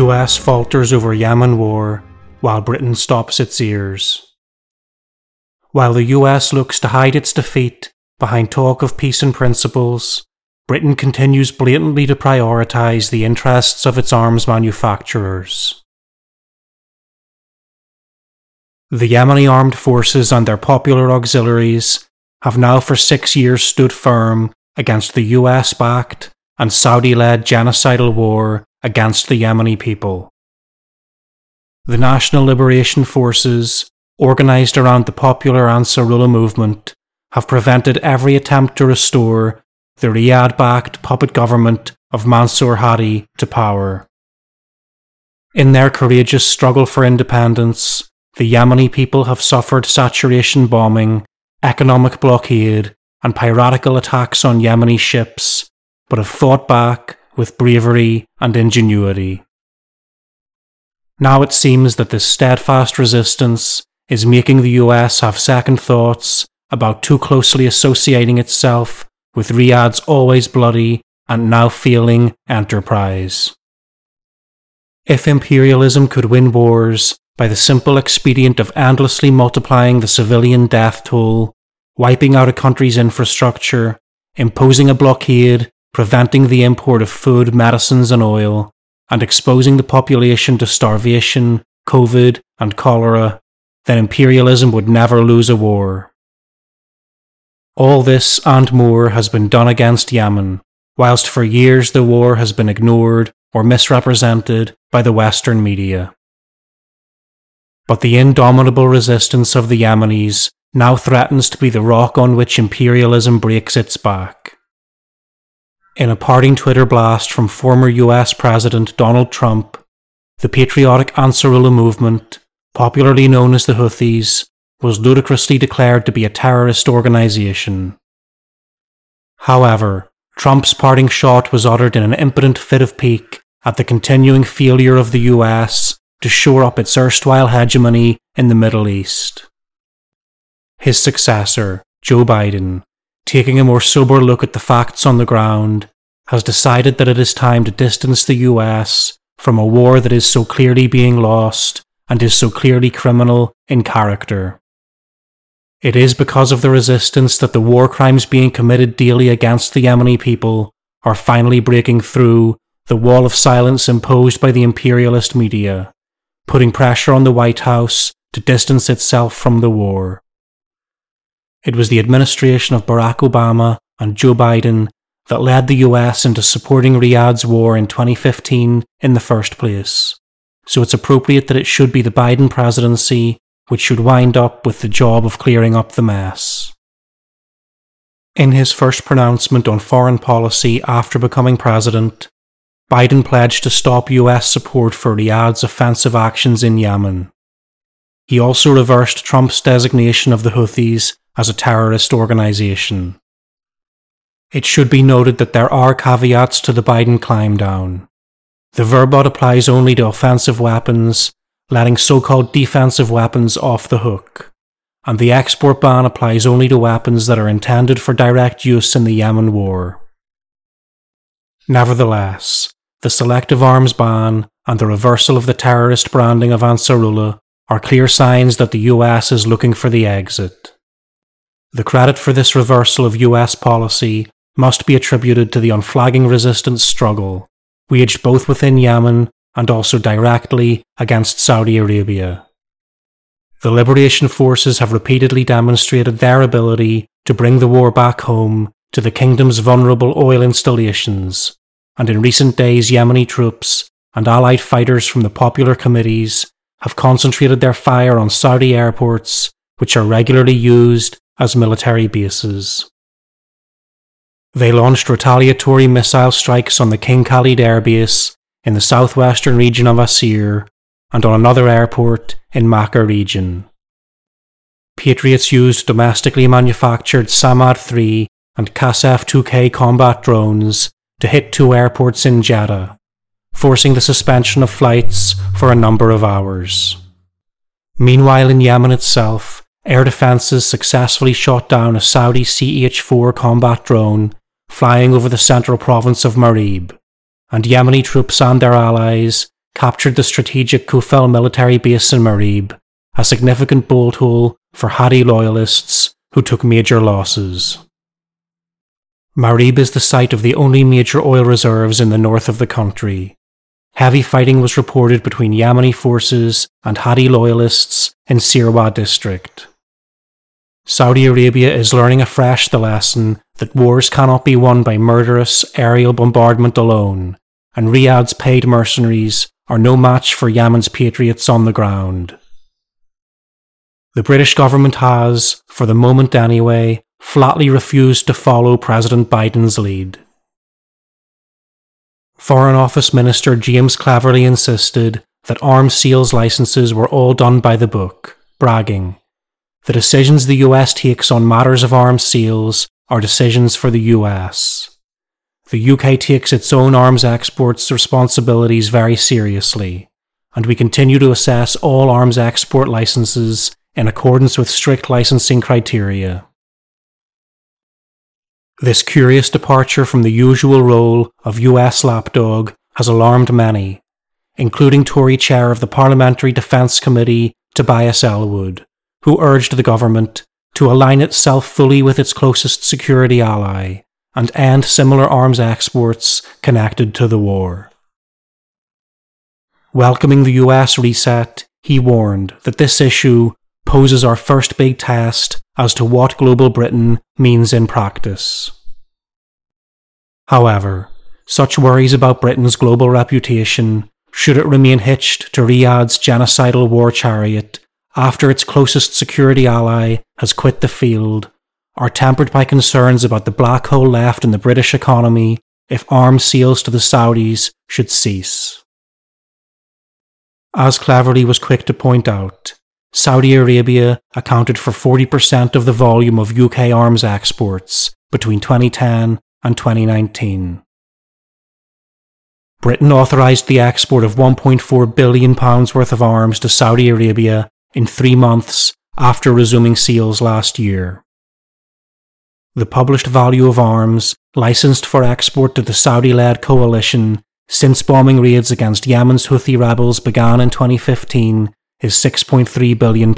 US falters over Yemen war while Britain stops its ears. While the US looks to hide its defeat behind talk of peace and principles, Britain continues blatantly to prioritise the interests of its arms manufacturers. The Yemeni armed forces and their popular auxiliaries have now for six years stood firm against the US backed and Saudi led genocidal war against the Yemeni people. The National Liberation Forces, organised around the popular Ansarullah movement, have prevented every attempt to restore the Riyadh backed puppet government of Mansour Hadi to power. In their courageous struggle for independence, the Yemeni people have suffered saturation bombing, economic blockade, and piratical attacks on Yemeni ships, but have fought back with bravery and ingenuity. Now it seems that this steadfast resistance is making the US have second thoughts about too closely associating itself with Riyadh's always bloody and now failing enterprise. If imperialism could win wars by the simple expedient of endlessly multiplying the civilian death toll, wiping out a country's infrastructure, imposing a blockade preventing the import of food, medicines, and oil, and exposing the population to starvation, COVID, and cholera, then imperialism would never lose a war. All this and more has been done against Yemen, whilst for years the war has been ignored or misrepresented by the Western media. But the indomitable resistance of the Yemenis now threatens to be the rock on which imperialism breaks its back. In a parting Twitter blast from former US President Donald Trump, the patriotic Ansarullah movement, popularly known as the Houthis, was ludicrously declared to be a terrorist organization. However, Trump's parting shot was uttered in an impotent fit of pique at the continuing failure of the US to shore up its erstwhile hegemony in the Middle East. His successor, Joe Biden, taking a more sober look at the facts on the ground, has decided that it is time to distance the US from a war that is so clearly being lost and is so clearly criminal in character. It is because of the resistance that the war crimes being committed daily against the Yemeni people are finally breaking through the wall of silence imposed by the imperialist media, putting pressure on the White House to distance itself from the war. It was the administration of Barack Obama and Joe Biden that led the US into supporting Riyadh's war in 2015 in the first place. So it's appropriate that it should be the Biden presidency which should wind up with the job of clearing up the mess. In his first pronouncement on foreign policy after becoming president, Biden pledged to stop US support for Riyadh's offensive actions in Yemen. He also reversed Trump's designation of the Houthis as a terrorist organization. It should be noted that there are caveats to the Biden climb down. The verbot applies only to offensive weapons, letting so called defensive weapons off the hook, and the export ban applies only to weapons that are intended for direct use in the Yemen war. Nevertheless, the selective arms ban and the reversal of the terrorist branding of Ansarullah are clear signs that the US is looking for the exit. The credit for this reversal of US policy must be attributed to the unflagging resistance struggle waged both within Yemen and also directly against Saudi Arabia. The liberation forces have repeatedly demonstrated their ability to bring the war back home to the kingdom's vulnerable oil installations, and in recent days, Yemeni troops and allied fighters from the popular committees have concentrated their fire on Saudi airports, which are regularly used as military bases. They launched retaliatory missile strikes on the King Khalid airbase in the southwestern region of Asir and on another airport in Makkah region. Patriots used domestically manufactured Samad 3 and Qasef 2K combat drones to hit two airports in Jeddah, forcing the suspension of flights for a number of hours. Meanwhile, in Yemen itself, Air defences successfully shot down a Saudi CH 4 combat drone flying over the central province of Marib, and Yemeni troops and their allies captured the strategic Kufel military base in Marib, a significant bolt hole for Hadi loyalists who took major losses. Marib is the site of the only major oil reserves in the north of the country. Heavy fighting was reported between Yemeni forces and Hadi loyalists in Sirwa district. Saudi Arabia is learning afresh the lesson that wars cannot be won by murderous aerial bombardment alone, and Riyadh's paid mercenaries are no match for Yemen's patriots on the ground. The British government has, for the moment anyway, flatly refused to follow President Biden's lead. Foreign Office Minister James Cleverly insisted that arms sales licenses were all done by the book, bragging, The decisions the US takes on matters of arms sales are decisions for the US. The UK takes its own arms exports responsibilities very seriously, and we continue to assess all arms export licenses in accordance with strict licensing criteria. This curious departure from the usual role of US lapdog has alarmed many, including Tory chair of the Parliamentary Defence Committee Tobias Ellwood, who urged the government to align itself fully with its closest security ally and end similar arms exports connected to the war. Welcoming the US reset, he warned that this issue poses our first big test as to what global Britain means in practice. However, such worries about Britain's global reputation, should it remain hitched to Riyadh's genocidal war chariot after its closest security ally has quit the field, are tempered by concerns about the black hole left in the British economy if arms sales to the Saudis should cease. As Cleverly was quick to point out, Saudi Arabia accounted for 40% of the volume of UK arms exports between 2010 and 2019. Britain authorised the export of £1.4 billion worth of arms to Saudi Arabia in three months after resuming sales last year. The published value of arms licensed for export to the Saudi led coalition since bombing raids against Yemen's Houthi rebels began in 2015 is £6.3 billion.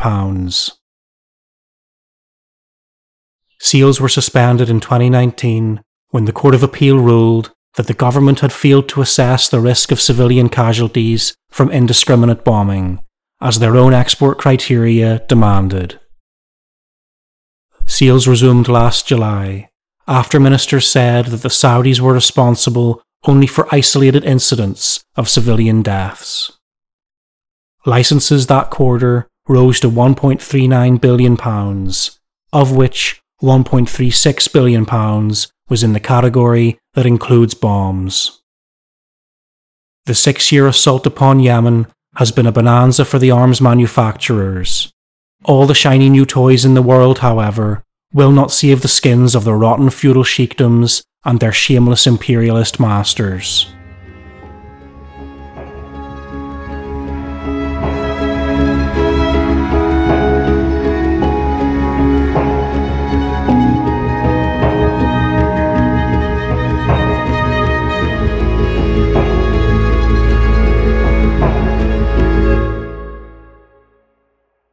Seals were suspended in 2019 when the Court of Appeal ruled that the government had failed to assess the risk of civilian casualties from indiscriminate bombing, as their own export criteria demanded. Seals resumed last July, after ministers said that the Saudis were responsible only for isolated incidents of civilian deaths. Licenses that quarter rose to £1.39 billion, of which £1.36 billion was in the category that includes bombs. The six year assault upon Yemen has been a bonanza for the arms manufacturers. All the shiny new toys in the world, however, will not save the skins of the rotten feudal sheikdoms and their shameless imperialist masters.